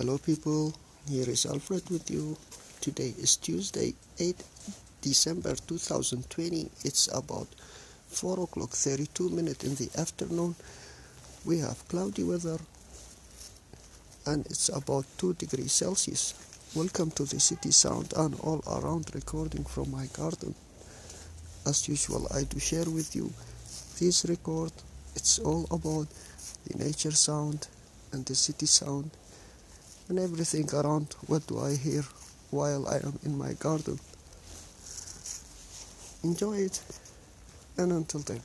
Hello, people. Here is Alfred with you. Today is Tuesday, 8 December 2020. It's about 4 o'clock 32 minutes in the afternoon. We have cloudy weather and it's about 2 degrees Celsius. Welcome to the City Sound and all around recording from my garden. As usual, I do share with you this record. It's all about the nature sound and the city sound and everything around what do I hear while I am in my garden. Enjoy it and until then.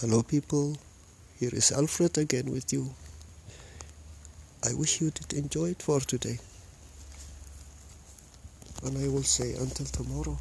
Hello, people. Here is Alfred again with you. I wish you did enjoy it for today. And I will say until tomorrow.